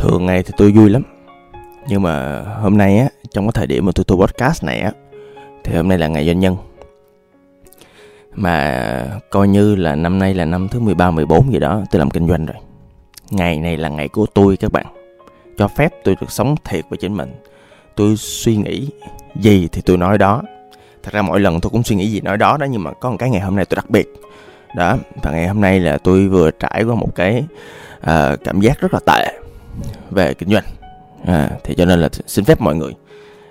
thường ngày thì tôi vui lắm. Nhưng mà hôm nay á trong cái thời điểm mà tôi thu podcast này á thì hôm nay là ngày doanh nhân. Mà coi như là năm nay là năm thứ 13, 14 gì đó tôi làm kinh doanh rồi. Ngày này là ngày của tôi các bạn. Cho phép tôi được sống thiệt với chính mình. Tôi suy nghĩ gì thì tôi nói đó. Thật ra mỗi lần tôi cũng suy nghĩ gì nói đó đó nhưng mà có một cái ngày hôm nay tôi đặc biệt. Đó và ngày hôm nay là tôi vừa trải qua một cái uh, cảm giác rất là tệ về kinh doanh. À, thì cho nên là xin phép mọi người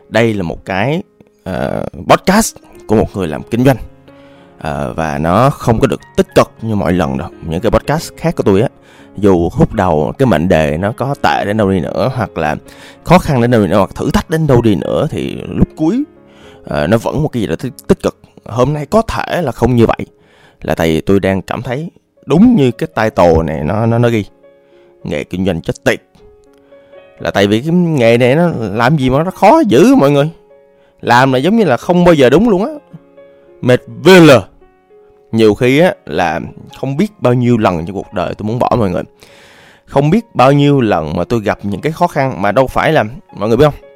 đây là một cái uh, podcast của một người làm kinh doanh. Uh, và nó không có được tích cực như mọi lần đâu. Những cái podcast khác của tôi á dù hút đầu cái mệnh đề nó có tệ đến đâu đi nữa hoặc là khó khăn đến đâu đi nữa hoặc thử thách đến đâu đi nữa thì lúc cuối uh, nó vẫn một cái gì đó tích cực. Hôm nay có thể là không như vậy. Là tại vì tôi đang cảm thấy đúng như cái title này nó nó nó ghi. Nghề kinh doanh chết tiệt là tại vì cái nghề này nó làm gì mà nó khó dữ mọi người. Làm là giống như là không bao giờ đúng luôn á. Mệt vê lờ. Nhiều khi á là không biết bao nhiêu lần trong cuộc đời tôi muốn bỏ mọi người. Không biết bao nhiêu lần mà tôi gặp những cái khó khăn mà đâu phải là, mọi người biết không?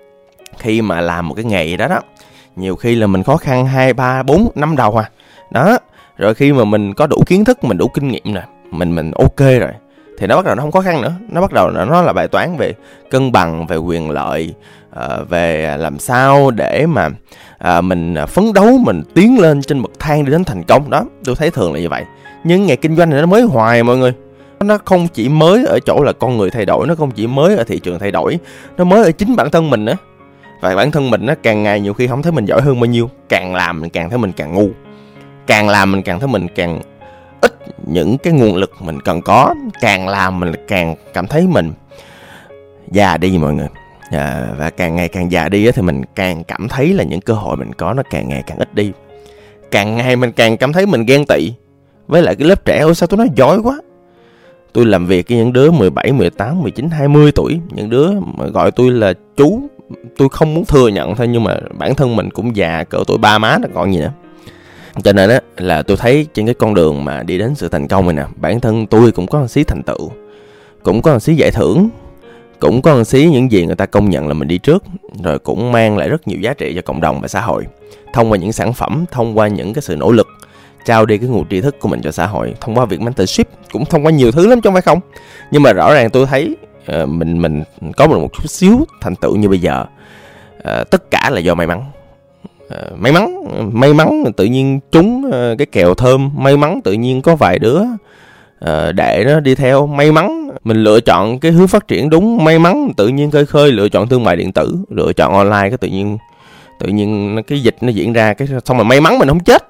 Khi mà làm một cái nghề đó đó, nhiều khi là mình khó khăn hai, ba, bốn, năm đầu à. Đó, rồi khi mà mình có đủ kiến thức, mình đủ kinh nghiệm nè, mình mình ok rồi thì nó bắt đầu nó không khó khăn nữa. Nó bắt đầu nó là bài toán về cân bằng, về quyền lợi ờ, về làm sao để mà ờ, mình ờ, phấn đấu, mình tiến lên trên bậc thang đi đến thành công. Đó, tôi thấy thường là như vậy. Nhưng nghề kinh doanh này nó mới hoài mọi người. Nó không chỉ mới ở chỗ là con người thay đổi, nó không chỉ mới ở thị trường thay đổi, nó mới ở chính bản thân mình nữa. Và bản thân mình nó càng ngày nhiều khi không thấy mình giỏi hơn bao nhiêu. Càng làm mình càng thấy mình càng ngu. Càng làm mình càng thấy mình càng những cái nguồn lực mình cần có càng làm mình càng cảm thấy mình già đi mọi người. À, và càng ngày càng già đi thì mình càng cảm thấy là những cơ hội mình có nó càng ngày càng ít đi. Càng ngày mình càng cảm thấy mình ghen tị. Với lại cái lớp trẻ ôi sao tôi nói giỏi quá. Tôi làm việc với những đứa 17, 18, 19, 20 tuổi. Những đứa mà gọi tôi là chú tôi không muốn thừa nhận thôi nhưng mà bản thân mình cũng già cỡ tuổi ba má nó còn gì nữa cho nên á là tôi thấy trên cái con đường mà đi đến sự thành công này nè bản thân tôi cũng có một xí thành tựu cũng có một xí giải thưởng cũng có một xí những gì người ta công nhận là mình đi trước rồi cũng mang lại rất nhiều giá trị cho cộng đồng và xã hội. Thông qua những sản phẩm thông qua những cái sự nỗ lực trao đi cái nguồn tri thức của mình cho xã hội thông qua việc mentorship cũng thông qua nhiều thứ lắm trong phải không. Nhưng mà rõ ràng tôi thấy uh, mình mình có một chút xíu thành tựu như bây giờ uh, tất cả là do may mắn. Ờ, may mắn may mắn tự nhiên trúng ờ, cái kèo thơm. May mắn tự nhiên có vài đứa ờ, để nó đi theo. May mắn mình lựa chọn cái hướng phát triển đúng. May mắn tự nhiên khơi khơi lựa chọn thương mại điện tử, lựa chọn online cái tự nhiên tự nhiên cái dịch nó diễn ra cái xong rồi may mắn mình không chết.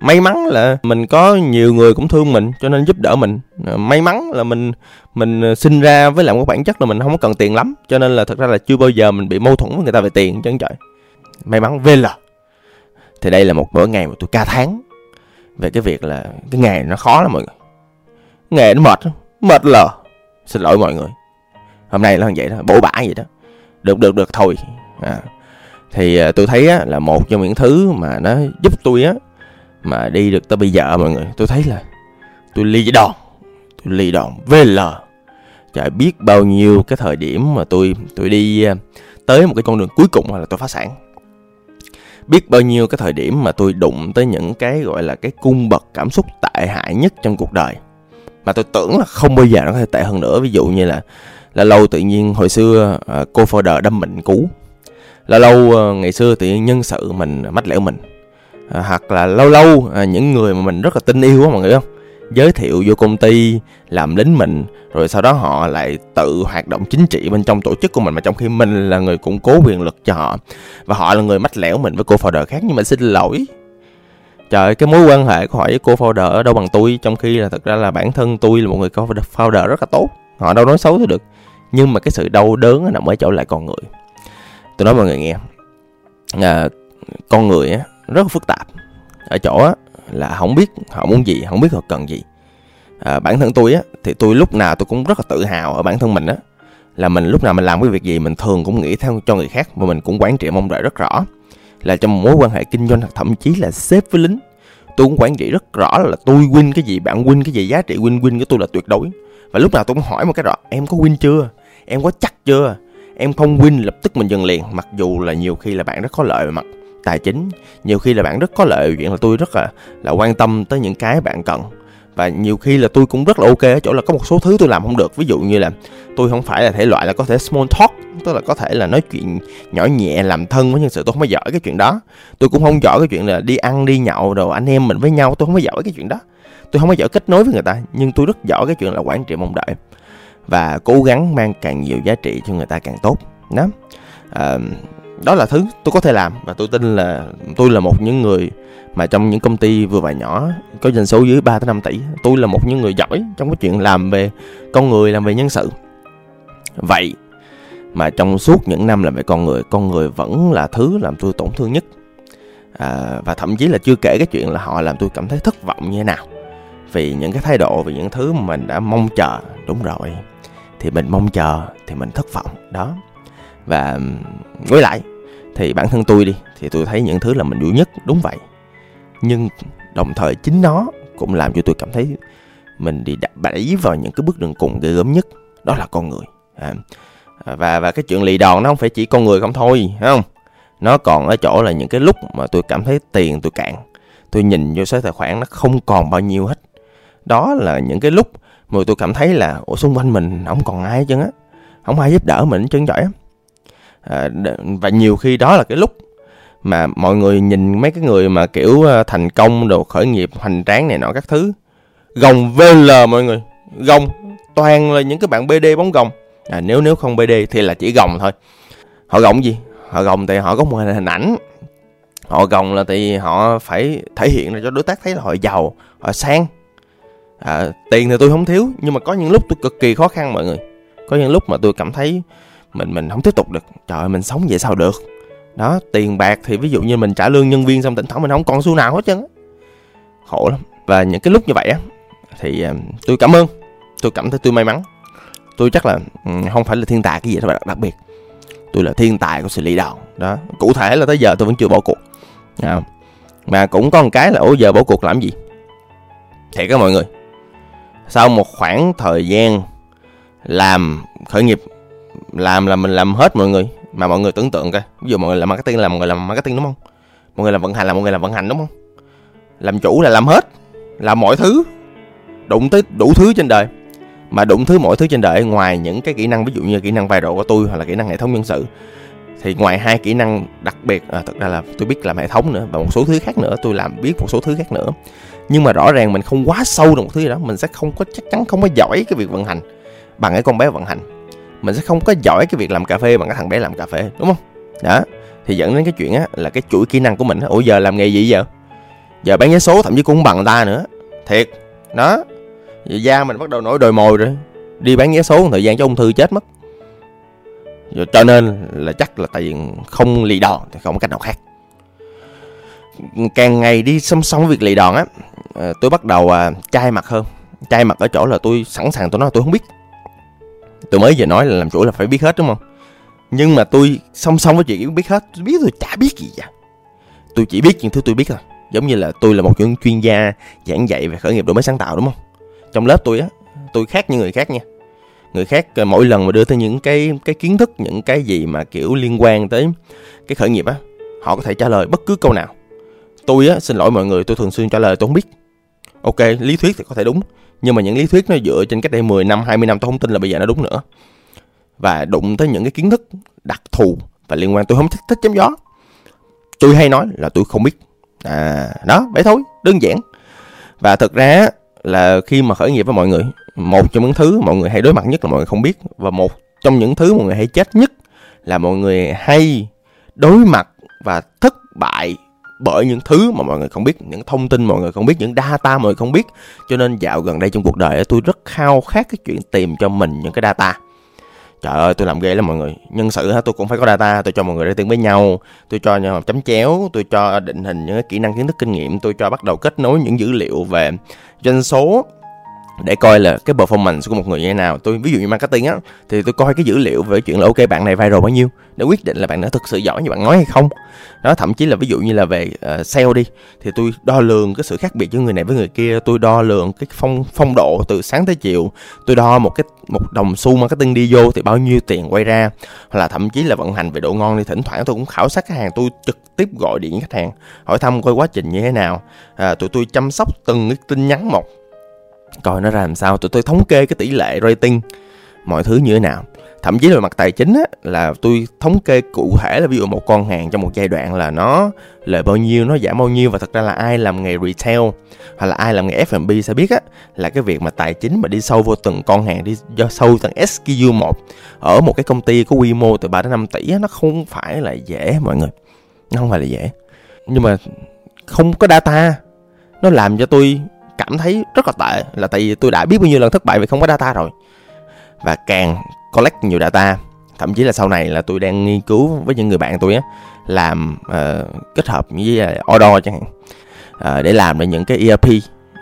May mắn là mình có nhiều người cũng thương mình, cho nên giúp đỡ mình. May mắn là mình mình sinh ra với lại một bản chất là mình không có cần tiền lắm, cho nên là thật ra là chưa bao giờ mình bị mâu thuẫn với người ta về tiền chân trời may mắn VL thì đây là một bữa ngày mà tôi ca tháng. Về cái việc là cái nghề nó khó lắm mọi người. Nghề nó mệt mệt lờ. Xin lỗi mọi người. Hôm nay nó như vậy đó bổ bã vậy đó. Được được được thôi. À. thì à, tôi thấy á, là một trong những thứ mà nó giúp tôi á mà đi được tới bây giờ mọi người tôi thấy là tôi ly đòn tôi ly đòn VL trời biết bao nhiêu cái thời điểm mà tôi tôi đi à, tới một cái con đường cuối cùng là tôi phá sản biết bao nhiêu cái thời điểm mà tôi đụng tới những cái gọi là cái cung bậc cảm xúc tệ hại nhất trong cuộc đời. Mà tôi tưởng là không bao giờ nó có thể tệ hơn nữa. Ví dụ như là là lâu tự nhiên hồi xưa à, cô folder đâm mình cú là lâu à, ngày xưa tự nhiên nhân sự mình mách lẻo mình. À, hoặc là lâu lâu à, những người mà mình rất là tin yêu á mọi người không? Giới thiệu vô công ty làm lính mình rồi sau đó họ lại tự hoạt động chính trị bên trong tổ chức của mình. Mà trong khi mình là người củng cố quyền lực cho họ và họ là người mách lẻo mình với cô founder khác nhưng mà xin lỗi. Trời cái mối quan hệ của họ với cô founder ở đâu bằng tôi trong khi là thật ra là bản thân tôi là một người có founder rất là tốt. Họ đâu nói xấu tôi được nhưng mà cái sự đau đớn nằm ở chỗ lại con người. Tôi nói mọi người nghe à, con người á rất phức tạp. Ở chỗ á là không biết họ muốn gì không biết họ cần gì. À, bản thân tôi á thì tôi lúc nào tôi cũng rất là tự hào ở bản thân mình á là mình lúc nào mình làm cái việc gì mình thường cũng nghĩ theo cho người khác và mình cũng quản trị mong đợi rất rõ. Là trong một mối quan hệ kinh doanh hoặc thậm chí là sếp với lính tôi cũng quản trị rất rõ là tôi win cái gì bạn win cái gì giá trị win win của tôi là tuyệt đối. Và lúc nào tôi cũng hỏi một cái rõ em có win chưa? Em có chắc chưa? Em không win lập tức mình dừng liền. Mặc dù là nhiều khi là bạn rất có lợi về mặt tài chính. Nhiều khi là bạn rất có lợi chuyện là tôi rất là là quan tâm tới những cái bạn cần. Và nhiều khi là tôi cũng rất là ok ở chỗ là có một số thứ tôi làm không được. Ví dụ như là tôi không phải là thể loại là có thể small talk tức là có thể là nói chuyện nhỏ nhẹ làm thân với nhân sự. Tôi không có giỏi cái chuyện đó. Tôi cũng không giỏi cái chuyện là đi ăn đi nhậu rồi anh em mình với nhau. Tôi không có giỏi cái chuyện đó. Tôi không có giỏi kết nối với người ta nhưng tôi rất giỏi cái chuyện là quản trị mong đợi và cố gắng mang càng nhiều giá trị cho người ta càng tốt. Đó à, ờ, đó là thứ tôi có thể làm. Và tôi tin là tôi là một những người mà trong những công ty vừa và nhỏ có doanh số dưới 3 tới 5 tỷ tôi là một những người giỏi trong cái chuyện làm về con người làm về nhân sự. Vậy mà trong suốt những năm làm về con người con người vẫn là thứ làm tôi tổn thương nhất. À, và thậm chí là chưa kể cái chuyện là họ làm tôi cảm thấy thất vọng như thế nào. Vì những cái thái độ vì những thứ mà mình đã mong chờ. Đúng rồi thì mình mong chờ thì mình thất vọng. Đó và với lại thì bản thân tôi đi thì tôi thấy những thứ là mình vui nhất đúng vậy. Nhưng đồng thời chính nó cũng làm cho tôi cảm thấy mình đi đẩy vào những cái bước đường cùng ghê gớm nhất đó là con người. À, và và cái chuyện lì đòn nó không phải chỉ con người không thôi không? Nó còn ở chỗ là những cái lúc mà tôi cảm thấy tiền tôi cạn tôi nhìn vô số tài khoản nó không còn bao nhiêu hết. Đó là những cái lúc mà tôi cảm thấy là ủa xung quanh mình không còn ai hết trơn á không ai giúp đỡ mình chân giỏi á à, và nhiều khi đó là cái lúc mà mọi người nhìn mấy cái người mà kiểu ờ, thành công đồ khởi nghiệp hoành tráng này nọ các thứ. Gồng VL mọi người. Gồng toàn là những cái bạn BD bóng gồng. À, nếu nếu không BD thì là chỉ gồng thôi. Họ gồng gì? Họ gồng thì họ có một hình ảnh. Họ gồng là thì họ phải thể hiện ra cho đối tác thấy là họ giàu họ sang à, tiền thì tôi không thiếu nhưng mà có những lúc tôi cực kỳ khó khăn mọi người. Có những lúc mà tôi cảm thấy mình mình không tiếp tục được. Trời ơi mình sống vậy sao được? Đó tiền bạc thì ví dụ như mình trả lương nhân viên xong tỉnh thoảng mình không còn xu nào hết trơn khổ lắm. Và những cái lúc như vậy á thì ờ, tôi cảm ơn. Tôi cảm thấy tôi may mắn. Tôi chắc là ừ, không phải là thiên tài cái gì đó đặc, đặc biệt. Tôi là thiên tài của sự lì đòn đó cụ thể là tới giờ tôi vẫn chưa bỏ cuộc. À, mà cũng có một cái là ủa giờ bỏ cuộc làm gì? Thiệt các mọi người. Sau một khoảng thời gian làm khởi nghiệp làm là mình làm hết mọi người mà mọi người tưởng tượng coi. Ví dụ mọi người làm marketing là mọi người làm marketing đúng không? Mọi người làm vận hành là mọi người làm vận hành đúng không? Làm chủ là làm hết làm mọi thứ đụng tới đủ thứ trên đời. Mà đụng thứ mọi thứ trên đời ngoài những cái kỹ năng ví dụ như kỹ năng viral của tôi hoặc là kỹ năng hệ thống nhân sự thì ngoài hai kỹ năng đặc biệt à, thật ra là tôi biết làm hệ thống nữa và một số thứ khác nữa tôi làm biết một số thứ khác nữa. Nhưng mà rõ ràng mình không quá sâu trong một thứ gì đó mình sẽ không có chắc chắn không có giỏi cái việc vận hành bằng cái con bé vận hành mình sẽ không có giỏi cái việc làm cà phê bằng cái thằng bé làm cà phê, đúng không? Đó, thì dẫn đến cái chuyện á, là cái chuỗi kỹ năng của mình ủa, giờ làm nghề gì giờ? Giờ bán vé số thậm chí cũng bằng người ta nữa. Thiệt. Đó. Giờ da mình bắt đầu nổi đồi mồi rồi. Đi bán vé số một thời gian cho ung thư chết mất. Rồi cho nên là chắc là tại vì không lì đòn, thì không có cách nào khác. Càng ngày đi song song việc lì đòn á ờ, tôi bắt đầu à, chai mặt hơn. Chai mặt ở chỗ là tôi sẵn sàng tôi nói tôi không biết tôi mới giờ nói là làm chủ là phải biết hết đúng không? Nhưng mà tôi song song với chuyện biết hết, tôi biết tôi chả biết gì vậy tôi chỉ biết những thứ tôi biết thôi. Giống như là tôi là một những chuyên gia giảng dạy về khởi nghiệp đổi mới sáng tạo đúng không? Trong lớp tôi á, tôi khác như người khác nha. Người khác ờ, mỗi lần mà đưa tới những cái cái kiến thức, những cái gì mà, kiểu, liên quan tới cái khởi nghiệp á, họ có thể trả lời bất cứ câu nào. Tôi á, xin lỗi mọi người, tôi thường xuyên trả lời tôi không biết. Ok, lý thuyết thì có thể đúng nhưng mà những lý thuyết nó dựa trên cách đây 10 năm 20 năm tôi không tin là bây giờ nó đúng nữa. Và đụng tới những cái kiến thức đặc thù và liên quan, tôi không thích thích chém gió. Tôi hay nói là tôi không biết. À đó, vậy thôi, đơn giản. Và thực ra là khi mà khởi nghiệp với mọi người, một trong những thứ mọi người hay đối mặt nhất là mọi người không biết, và một trong những thứ mọi người hay chết nhất là mọi người hay đối mặt và thất bại bởi những thứ mà mọi người không biết, những thông tin mọi người không biết, những data mọi người không biết. Cho nên dạo gần đây trong cuộc đời tôi rất khao khát cái chuyện tìm cho mình những cái data. Trời ơi, tôi làm ghê lắm mọi người. Nhân sự tôi cũng phải có data, tôi cho mọi người để tương với nhau. Tôi cho nhau chấm chéo, tôi cho định hình những cái kỹ năng kiến thức kinh nghiệm, tôi cho bắt đầu kết nối những dữ liệu về doanh số để coi là cái performance của một người như thế nào. Tôi ví dụ như marketing á thì tôi coi cái dữ liệu về chuyện là ok bạn này viral bao nhiêu để quyết định là bạn đã thực sự giỏi như bạn nói hay không. Đó thậm chí là ví dụ như là về uh, sale đi thì tôi đo lường cái sự khác biệt giữa người này với người kia tôi đo lường cái phong phong độ từ sáng tới chiều tôi đo một cái một đồng xu marketing đi vô thì bao nhiêu tiền quay ra hoặc là thậm chí là vận hành về độ ngon thì thỉnh thoảng tôi cũng khảo sát khách hàng tôi trực tiếp gọi điện khách hàng hỏi thăm coi quá trình như thế nào. À, tụi tôi chăm sóc từng cái tin nhắn một coi nó ra làm sao. Tụi tôi thống kê cái tỷ lệ rating mọi thứ như thế nào. Thậm chí là mặt tài chính á, là tôi thống kê cụ thể là ví dụ một con hàng trong một giai đoạn là nó lời bao nhiêu nó giảm bao nhiêu và thật ra là ai làm nghề retail hoặc là ai làm nghề F&B sẽ biết á là cái việc mà tài chính mà đi sâu vô từng con hàng đi do sâu từng SKU một ở một cái công ty có quy mô từ 3 đến 5 tỷ á, nó không phải là dễ mọi người. Nó không phải là dễ. Nhưng mà không có data nó làm cho tôi cảm thấy rất là tệ là tại vì tôi đã biết bao nhiêu lần thất bại vì không có data rồi. Và càng collect nhiều data thậm chí là sau này là tôi đang nghiên cứu với những người bạn tôi á làm uh, kết hợp với uh, chẳng hạn uh, để làm ra những cái ERP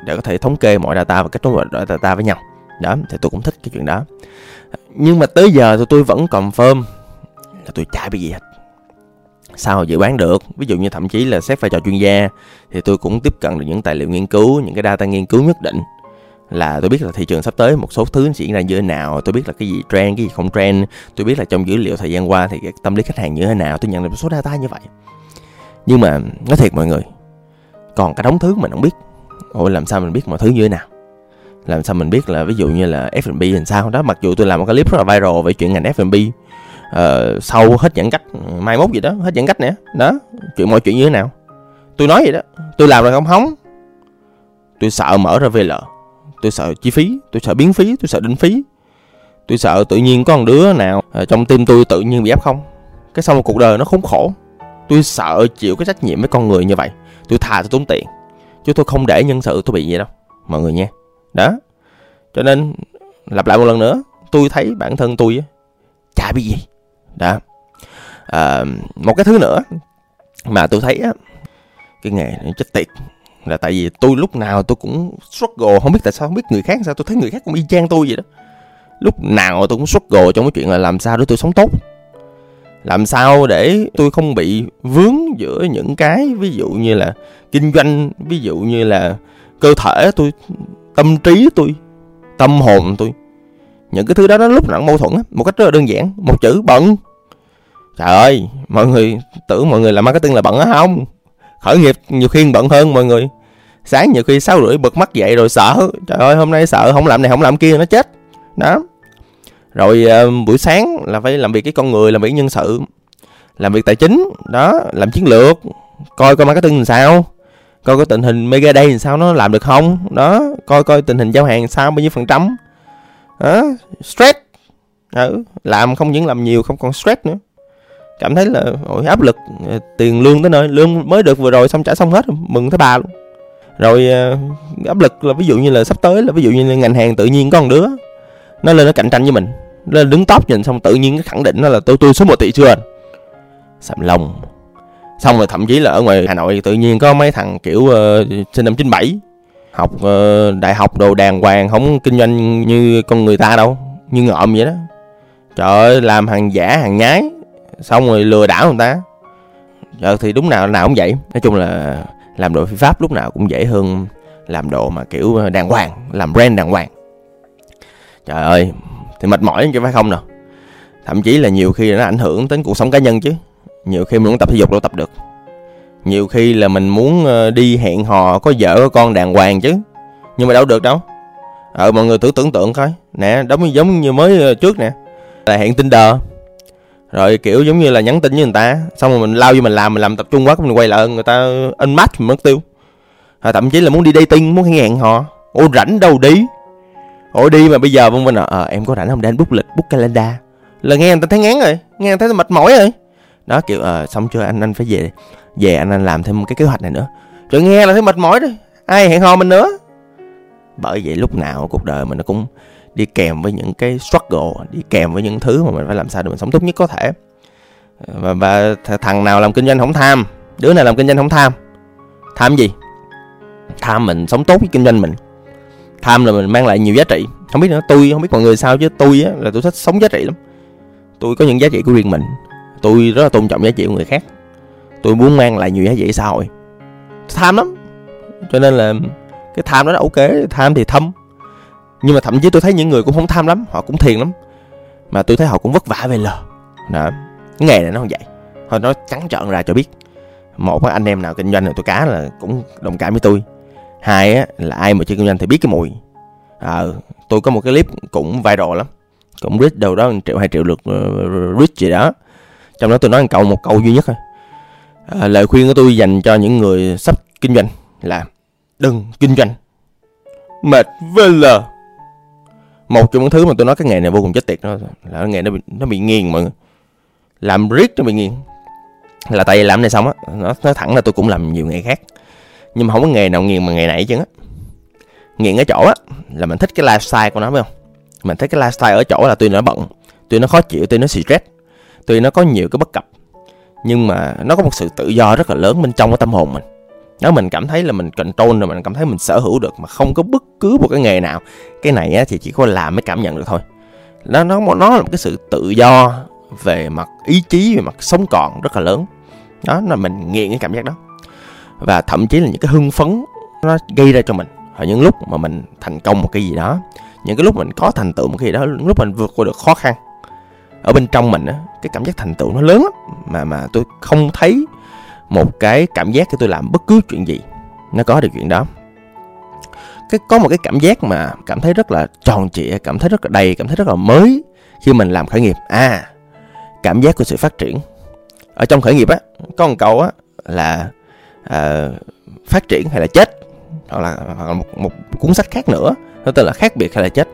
để có thể thống kê mọi data và kết nối mọi data với nhau. Đó thì tôi cũng thích cái chuyện đó. Nhưng mà tới giờ thì tôi vẫn confirm là tôi chả bị gì hết sao dự đoán được? Ví dụ như thậm chí là xét vai trò chuyên gia, thì tôi cũng tiếp cận được những tài liệu nghiên cứu, những cái data nghiên cứu nhất định. Là tôi biết là thị trường sắp tới một số thứ diễn ra như thế nào, tôi biết là cái gì trend, cái gì không trend, tôi biết là trong dữ liệu thời gian qua thì cái tâm lý khách hàng như thế nào, tôi nhận được một số data như vậy. Nhưng mà, nói thiệt mọi người, còn cái đống thứ mình không biết. Ôi làm sao mình biết mọi thứ như thế nào? Làm sao mình biết là ví dụ như là F&B làm sao? Đó, mặc dù tôi làm một cái clip rất là viral về chuyện ngành F&B uh, sau hết giãn cách mai mốt gì đó hết giãn cách nè. Đó chuyện mọi chuyện như thế nào? Tôi nói vậy đó tôi làm rồi không hóng. Tôi sợ mở ra VL tôi sợ chi phí tôi sợ biến phí tôi sợ định phí. Tôi sợ tự nhiên có một đứa nào uh, trong tim tôi tự nhiên bị ép không. Cái sau một cuộc đời nó khốn khổ. Tôi sợ chịu cái trách nhiệm với con người như vậy tôi thà tôi tốn tiền chứ tôi không để nhân sự tôi bị gì đâu mọi người nha đó cho nên lặp lại một lần nữa tôi thấy bản thân tôi chả biết gì đó. À, một cái thứ nữa mà tôi thấy á cái nghề này chết tiệt là tại vì tôi lúc nào tôi cũng struggle không biết tại sao không biết người khác sao tôi thấy người khác cũng y chang tôi vậy đó. Lúc nào tôi cũng struggle trong cái chuyện là làm sao để tôi sống tốt. Làm sao để tôi không bị vướng giữa những cái ví dụ như là kinh doanh ví dụ như là cơ thể tôi tâm trí tôi tâm hồn tôi những cái thứ đó nó lúc nào cũng mâu thuẫn một cách rất là đơn giản một chữ bận. Trời ơi mọi người tưởng mọi người làm marketing là bận á không? Khởi nghiệp nhiều khi bận hơn mọi người. Sáng nhiều khi sáu rưỡi bật mắt dậy rồi sợ. Trời ơi hôm nay sợ không làm này không làm kia nó chết. Đó. Rồi uh, buổi sáng là phải làm việc cái con người làm việc nhân sự làm việc tài chính đó làm chiến lược coi coi marketing làm sao coi coi tình hình mega day làm sao nó làm được không? Đó coi coi tình hình giao hàng sao bao nhiêu phần trăm đó stress. Ừ, làm không những làm nhiều không còn stress nữa. Cảm thấy là ôi, áp lực ờ, tiền lương tới nơi. Lương mới được vừa rồi xong trả xong hết mừng tới bà luôn. Rồi ờ, áp lực là ví dụ như là sắp tới là ví dụ như là ngành hàng tự nhiên có một đứa nó lên nó cạnh tranh với mình. Lên đứng top nhìn xong tự nhiên cái khẳng định nó là tôi tôi số một tỷ chưa anh sầm lòng, xong rồi thậm chí là ở ngoài hà nội tự nhiên có mấy thằng kiểu uh, sinh năm chín bảy học uh, đại học đồ đàng hoàng không kinh doanh như con người ta đâu như ngợm vậy đó. Trời ơi làm hàng giả hàng nhái xong rồi lừa đảo người ta. Giờ thì đúng nào nào cũng vậy. Nói chung là làm đồ phi pháp lúc nào cũng dễ hơn làm đồ mà kiểu đàng hoàng làm brand đàng hoàng. Trời ơi thì mệt mỏi chứ phải không nào thậm chí là nhiều khi nó ảnh hưởng đến cuộc sống cá nhân chứ. Nhiều khi mình muốn tập thể dục đâu tập được nhiều khi là mình muốn ờ, đi hẹn hò có vợ có con đàng hoàng chứ. Nhưng mà đâu được đâu. Ờ mọi người thử tưởng tượng coi. Nè giống giống như mới ờ, trước nè. Là hẹn tinder. Rồi kiểu giống như là nhắn tin với người ta. Xong rồi mình lao vô mình làm mình làm tập trung quá mình quay lại người ta unmatch mình mất tiêu. À, thậm chí là muốn đi dating muốn hẹn hò. Ô rảnh đâu đi. Ô đi mà bây giờ vân vân à, à em có rảnh không? Để anh book lịch book calendar. Là nghe người ta thấy ngán rồi. Nghe người ta thấy mệt mỏi rồi. Đó kiểu à, xong chưa? Anh anh phải về về anh anh làm thêm cái kế hoạch này nữa. Rồi nghe là thấy mệt mỏi rồi ai hẹn hò mình nữa? Bởi vậy lúc nào cuộc đời mình nó cũng đi kèm với những cái struggle đi kèm với những thứ mà mình phải làm sao để mình sống tốt nhất có thể. Và, và thằng nào làm kinh doanh không tham đứa nào làm kinh doanh không tham. Tham gì? Tham mình sống tốt với kinh doanh mình. Tham là mình mang lại nhiều giá trị. Không biết nữa tôi không biết mọi người sao chứ tôi á là tôi thích sống giá trị lắm. Tôi có những giá trị của riêng mình. Tôi rất là tôn trọng giá trị của người khác tôi muốn mang lại nhiều giá trị xã hội. Tham lắm. Cho nên là cái tham đó là ok tham thì thâm. Nhưng mà thậm chí tôi thấy những người cũng không tham lắm họ cũng thiền lắm. Mà tôi thấy họ cũng vất vả về lờ. Đó. Cái nghề này nó không vậy. Thôi nó trắng trợn ra cho biết. Một anh em nào kinh doanh là tôi cá là cũng đồng cảm với tôi. Hai á là ai mà chơi kinh doanh thì biết cái mùi. Ờ à, tôi có một cái clip cũng viral lắm. Cũng reach đâu đó 1 triệu hai triệu lượt ờ, reach gì đó. Trong đó tôi nói một câu một câu duy nhất thôi à, lời khuyên của tôi dành cho những người sắp kinh doanh là đừng kinh doanh mệt VL một trong những thứ mà tôi nói cái nghề này vô cùng chết tiệt đó là cái nghề nó bị, nó bị nghiền mọi người. Làm riết nó bị nghiền. Là tại vì làm này xong á nó nói thẳng là tôi cũng làm nhiều nghề khác. Nhưng mà không có nghề nào nghiền mà nghề này chứ á. Nghiền ở chỗ á là mình thích cái lifestyle của nó phải không? Mình thích cái lifestyle ở chỗ là tuy nó bận tuy nó khó chịu tuy nó stress tuy nó có nhiều cái bất cập nhưng mà nó có một sự tự do rất là lớn bên trong cái tâm hồn mình. Nếu mình cảm thấy là mình control rồi mình cảm thấy mình sở hữu được mà không có bất cứ một cái nghề nào cái này á, thì chỉ có làm mới cảm nhận được thôi. Nó nó nó là một cái sự tự do về mặt ý chí về mặt sống còn rất là lớn. Đó là mình nghiện cái cảm giác đó. Và thậm chí là những cái hưng phấn nó gây ra cho mình. Ở những lúc mà mình thành công một cái gì đó những cái lúc mình có thành tựu một cái gì đó lúc mình vượt qua được khó khăn ở bên trong mình á cái cảm giác thành tựu nó lớn lắm. Mà mà tôi không thấy một cái cảm giác khi tôi làm bất cứ chuyện gì nó có được chuyện đó. Cái có một cái cảm giác mà cảm thấy rất là tròn trịa cảm thấy rất là đầy cảm thấy rất là mới khi mình làm khởi nghiệp. À cảm giác của sự phát triển. Ở trong khởi nghiệp á có một câu á là à, phát triển hay là chết hoặc là, hoặc là một, một cuốn sách khác nữa nó tên là khác biệt hay là chết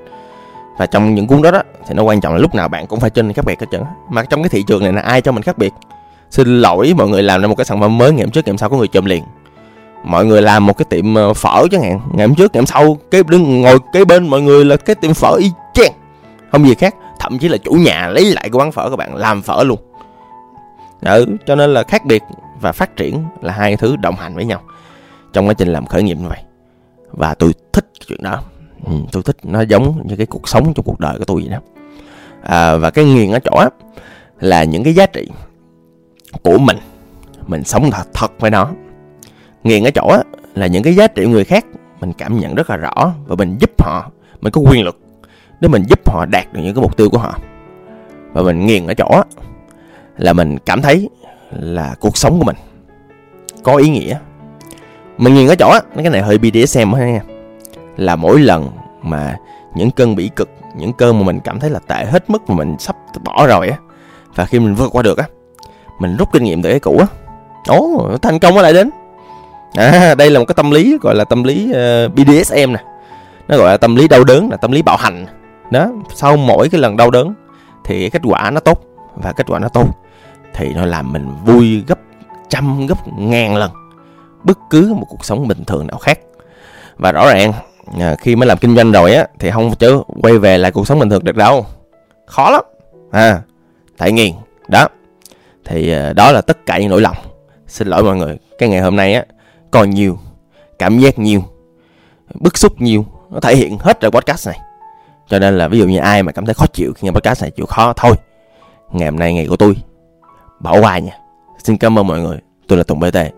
và trong những cuốn đó đó thì nó quan trọng là lúc nào bạn cũng phải trên khác biệt hết trơn mà trong cái thị trường này là ai cho mình khác biệt? Xin lỗi mọi người làm ra một cái sản phẩm mới ngày hôm trước ngày hôm sau có người chôm liền. Mọi người làm một cái tiệm ờ, phở chẳng hạn. Ngày hôm trước ngày hôm sau cái đứng ngồi kế bên mọi người là cái tiệm phở y chang. Không gì khác thậm chí là chủ nhà lấy lại cái quán phở các bạn làm phở luôn. Ừ, cho nên là khác biệt và phát triển là hai thứ đồng hành với nhau trong quá trình làm khởi nghiệp như vậy. Và tôi thích cái chuyện đó ừ, tôi thích nó giống như cái cuộc sống trong cuộc đời của tôi vậy đó. À, và cái nghiền ở chỗ á là những cái giá trị của mình mình sống thật thật với nó. Nghiền ở chỗ á là những cái giá trị người khác mình cảm nhận rất là rõ và mình giúp họ mình có quyền lực để mình giúp họ đạt được những cái mục tiêu của họ. Và mình nghiền ở chỗ á là mình cảm thấy là cuộc sống của mình có ý nghĩa. Mình nghiền ở chỗ á cái này hơi BDSM ha nha là mỗi lần mà những cơn bỉ cực những cơn mà mình cảm thấy là tệ hết mức mà mình sắp bỏ rồi á và khi mình vượt qua được á mình rút kinh nghiệm từ cái cũ á. Ố thành công nó lại đến. À, đây là một cái tâm lý gọi là tâm lý ờ, uh, BDSM nè. Nó gọi là tâm lý đau đớn là tâm lý bạo hành. Đó sau mỗi cái lần đau đớn thì kết quả nó tốt và kết quả nó tốt thì nó làm mình vui gấp trăm gấp ngàn lần bất cứ một cuộc sống bình thường nào khác. Và rõ ràng à, khi mới làm kinh doanh rồi á thì không chứ quay về lại cuộc sống bình thường được đâu. Khó lắm. À tại nghiền đó. Thì à, đó là tất cả những nỗi lòng. Xin lỗi mọi người cái ngày hôm nay á còn nhiều cảm giác nhiều bức xúc nhiều nó thể hiện hết trong podcast này. Cho nên là ví dụ như ai mà cảm thấy khó chịu khi nghe podcast này chịu khó thôi ngày hôm nay ngày của tôi bỏ qua nha. Xin cảm ơn mọi người. Tôi là tùng bt